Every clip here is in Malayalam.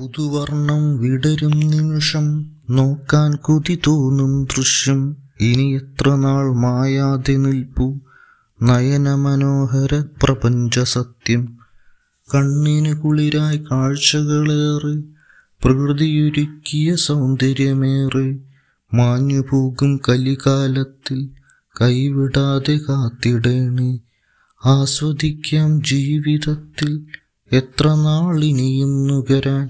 പുതുവർണം വിടരും നിമിഷം നോക്കാൻ കൊതി തോന്നും ദൃശ്യം. ഇനി എത്ര നാൾ മായാതെ നിൽപ്പു? നയനമനോഹര പ്രപഞ്ച സത്യം കണ്ണിന് കുളിരായി കാഴ്ചകളേറെ പ്രകൃതിയൊരുക്കിയ സൗന്ദര്യമേറെ. മാഞ്ഞു പോകും കലികാലത്തിൽ കൈവിടാതെ കാത്തിടേണേ. ആസ്വദിക്കാം ജീവിതത്തിൽ എത്ര നാളിനിയും നുകരാൻ?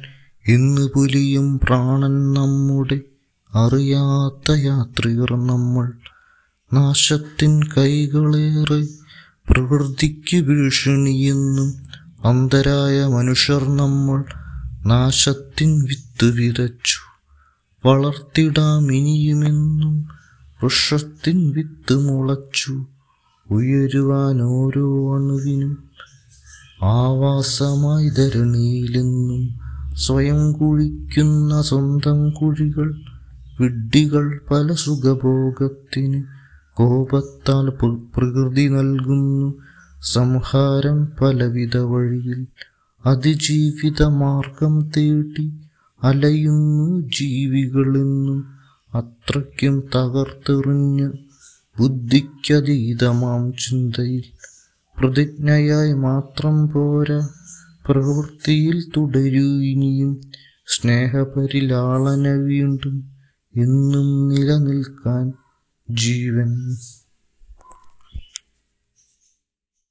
ഇന്ന് പുലിയും പ്രാണൻ നമ്മുടെ അറിയാത്ത യാത്രികർ നമ്മൾ. നാശത്തിൻ കൈകളേറെ പ്രകൃതിക്ക് ഭീഷണിയെന്നും അന്തരായ മനുഷ്യർ നമ്മൾ നാശത്തിൻ വിത്ത് വിതച്ചു. വളർത്തിടാം ഇനിയുമെന്നും വൃക്ഷത്തിൻ വിത്ത് മുളച്ചു. ഉയരുവാൻ ഓരോ അണുവിനും ആവാസമായി ധരണിയിലെന്നും സ്വയം കുഴിക്കുന്ന സ്വന്തം കുഴികൾ വിഡ്ഢികൾ പല സുഖഭോഗത്തിന് കോപത്താൽ പ്ര- പ്രകൃതി നൽകുന്നു. സംഹാരം പലവിധ വഴിയിൽ അതിജീവിത മാർഗം തേടി അലയുന്നു ജീവികളെന്നും അത്രയ്ക്കും തകർത്തെറിഞ്ഞ് ബുദ്ധിക്കതീതമാം ചിന്തയിൽ പ്രതിജ്ഞയായി മാത്രം പോരാ. പ്രവൃത്തിയിൽ തുടരൂ ഇനിയും. സ്നേഹപരിലാളനവിയുണ്ടും എന്നും നിലനിൽക്കാൻ ജീവൻ